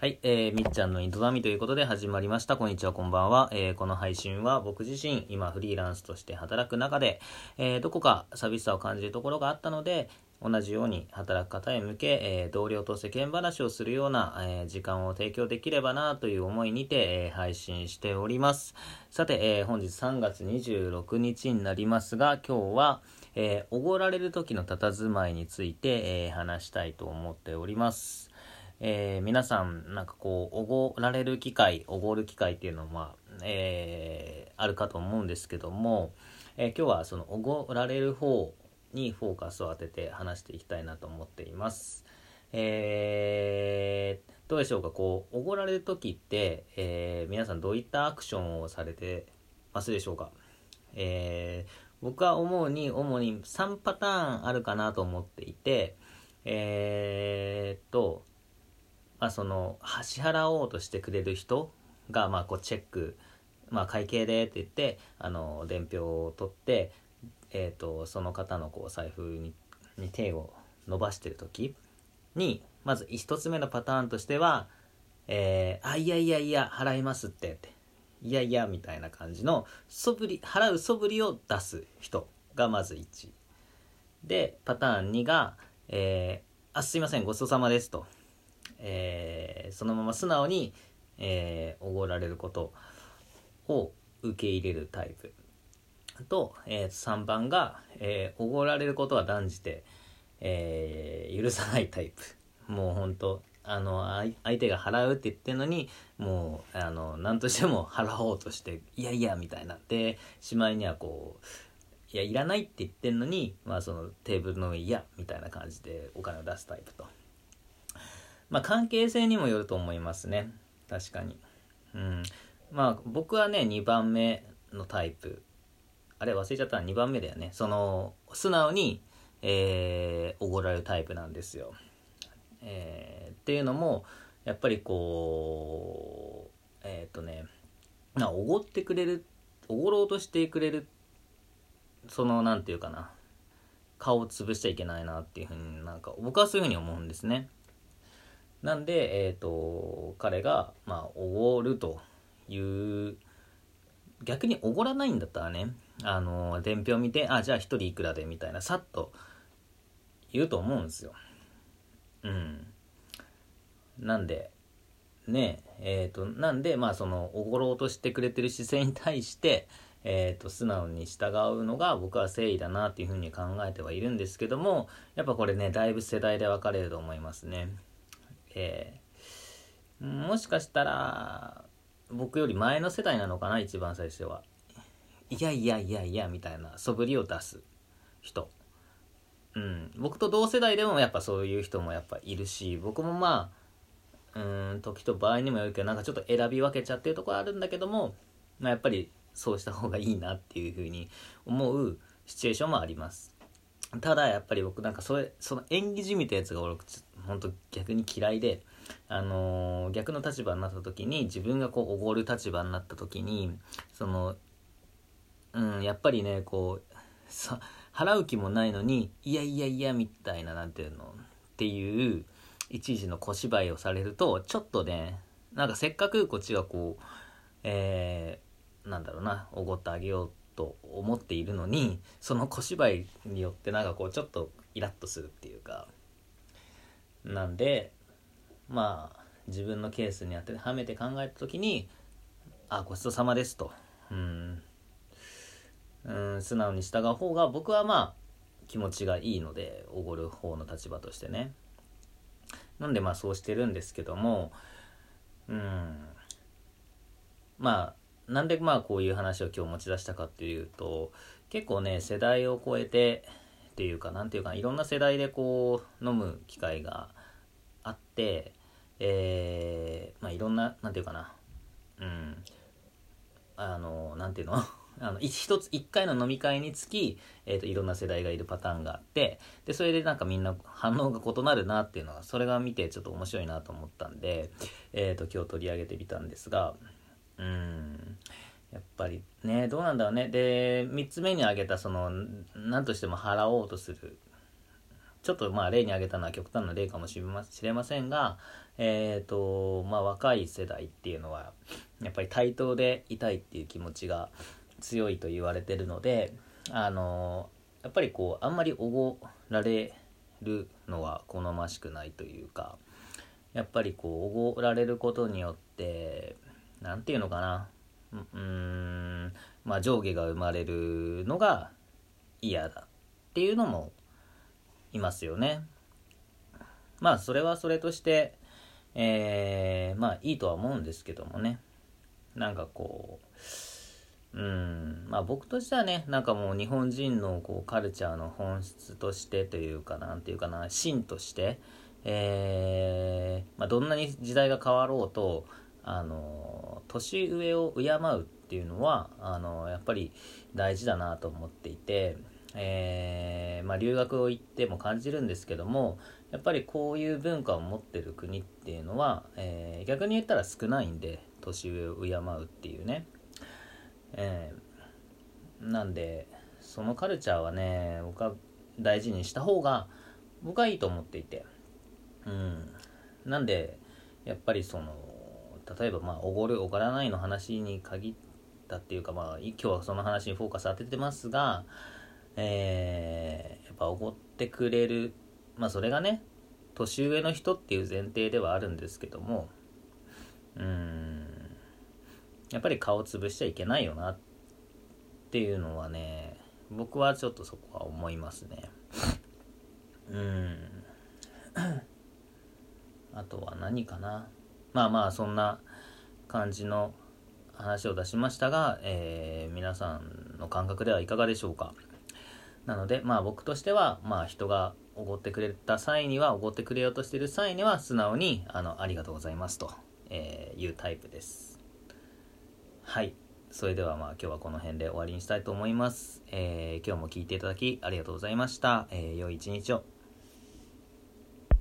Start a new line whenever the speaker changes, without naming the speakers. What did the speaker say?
はい、えー、みっちゃんの営みということで始まりました。こんにちは、こんばんは。えー、この配信は僕自身、今フリーランスとして働く中で、えー、どこか寂しさを感じるところがあったので、同じように働く方へ向け、えー、同僚と世間話をするような、えー、時間を提供できればなという思いにて、えー、配信しております。さて、えー、本日3月26日になりますが、今日は、えー、おごられる時の佇まいについて、えー、話したいと思っております。えー皆さん、なんかこう、おごられる機会、おごる機会っていうのは、まあ、えーあるかと思うんですけども、えー今日はそのおごられる方にフォーカスを当てて話していきたいなと思っています。えーどうでしょうか、こう、おごられる時って、え皆さんどういったアクションをされてますでしょうか？え僕は思うに主に3パターンあるかなと思っていて、えっと、まあ、その支払おうとしてくれる人がまあこうチェック、まあ、会計でって言ってあの伝票を取って、えー、とその方のこう財布にに手を伸ばしてる時にまず一つ目のパターンとしては「えーあいやいやいや払いますって」って「いやいや」みたいな感じの素振り払う素振りを出す人がまず1でパターン2が「えーあすいませんごちそうさまです」と。えーそのまま素直にえーおご、られることを受け入れるタイプと、えー3番がえーおご、られることは断じて、えー許さないタイプもう本当あの相手が払うって言ってるのにもうあの何としても払おうとしていやいやみたいなでしまいにはこういやいらないって言ってんのに、まあ、そのテーブルの上いやみたいな感じでお金を出すタイプと。まあ関係性にもよると思いますね。確かに。うん。まあ僕はね2番目のタイプ。あれ忘れちゃった。2番目だよね。その素直にえーおごられるタイプなんですよ。えーっていうのもやっぱりこうえーっとねまあおごってくれるおごろうとしてくれるそのなんていうかな顔を潰しちゃいけないなっていうふうになんか僕はそういうふうに思うんですね。なんで、えっ、と、彼が、まあ、おごるという、逆におごらないんだったらね、あの、伝票見て、あ、じゃあ一人いくらで、みたいな、さっと言うと思うんですよ。うん。なんで、ねえ、っ、と、なんで、まあ、その、おごろうとしてくれてる姿勢に対して、えー、と素直に従うのが僕は誠意だなっていうふうに考えてはいるんですけどもやっぱこれねだいぶ世代で分かれると思いますね。えーもしかしたら僕より前の世代なのかな一番最初は。いやいやいやいやみたいな素振りを出す人。うん。僕と同世代でもやっぱそういう人もやっぱいるし僕もまあうん時と場合にもよるけどなんかちょっと選び分けちゃってるところあるんだけども、まあ、やっぱりそうした方がいいなっていうふうに思うシチュエーションもあります。ただやっぱり僕なんかそれその演技じみたやつが俺本当逆に嫌いで、あのー逆の立場になった時に自分がこうおごる立場になった時にそのうんやっぱりねこうさ払う気もないのにいやいやいやみたいななんていうのっていう一時の小芝居をされるとちょっとねなんかせっかくこっちがこうえーなんだろうなおごってあげようと思っているのにその小芝居によってなんかこうちょっとイラッとするっていうかなんでまあ自分のケースに当てはめて考えた時に「あごちそうさまです」と。うん。うん素直に従う方が僕はまあ気持ちがいいのでおごる方の立場としてね。なんでまあそうしてるんですけどもうん。まあなんでまあこういう話を今日持ち出したかっていうと結構ね世代を超えてっていうかなんていうかいろんな世代でこう飲む機会があってえーまあいろんななんていうかなうんあのなんていうの？あの一つ一回の飲み会につき、えー、といろんな世代がいるパターンがあってでそれでなんかみんな反応が異なるなっていうのがそれが見てちょっと面白いなと思ったんで、えー、と今日取り上げてみたんですがうんやっぱりねどうなんだろうね。で3つ目に挙げたその何としても払おうとする。ちょっとまあ例に挙げたのは極端な例かもしれませんが、えっ、とまあ若い世代っていうのはやっぱり対等でいたいっていう気持ちが強いと言われてるのであのやっぱりこうあんまりおごられるのは好ましくないというかやっぱりこうおごられることによって何て言うのかな。うん。まあ上下が生まれるのが嫌だっていうのもいますよね。まあそれはそれとしてえー、まあいいとは思うんですけどもね。なんかこううん。まあ僕としてはねなんかもう日本人のこうカルチャーの本質としてというかなんていうかな芯としてえー、まあ、どんなに時代が変わろうとあの年上を敬うっていうのはあのやっぱり大事だなと思っていて、えー、まあ、留学を行っても感じるんですけどもやっぱりこういう文化を持ってる国っていうのは、えー、逆に言ったら少ないんで年上を敬うっていうね、えー、なんでそのカルチャーはね僕は大事にした方が僕はいいと思っていて。うん。なんでやっぱりその例えばまあおごるおごらないの話に限ったっていうかまあ今日はその話にフォーカス当ててますがえー、やっぱおごってくれるまあそれがね年上の人っていう前提ではあるんですけどもうんやっぱり顔潰しちゃいけないよなっていうのはね僕はちょっとそこは思いますね。うん。あとは何かな。まあまあそんな感じの話を出しましたが、えー、皆さんの感覚ではいかがでしょうか。なのでまあ僕としてはまあ人がおごってくれた際にはおごってくれようとしてる際には素直にあのありがとうございますと、えいうタイプです。はい。それではまあ今日はこの辺で終わりにしたいと思います、えー、今日も聞いていただきありがとうございました、えー、良い一日を。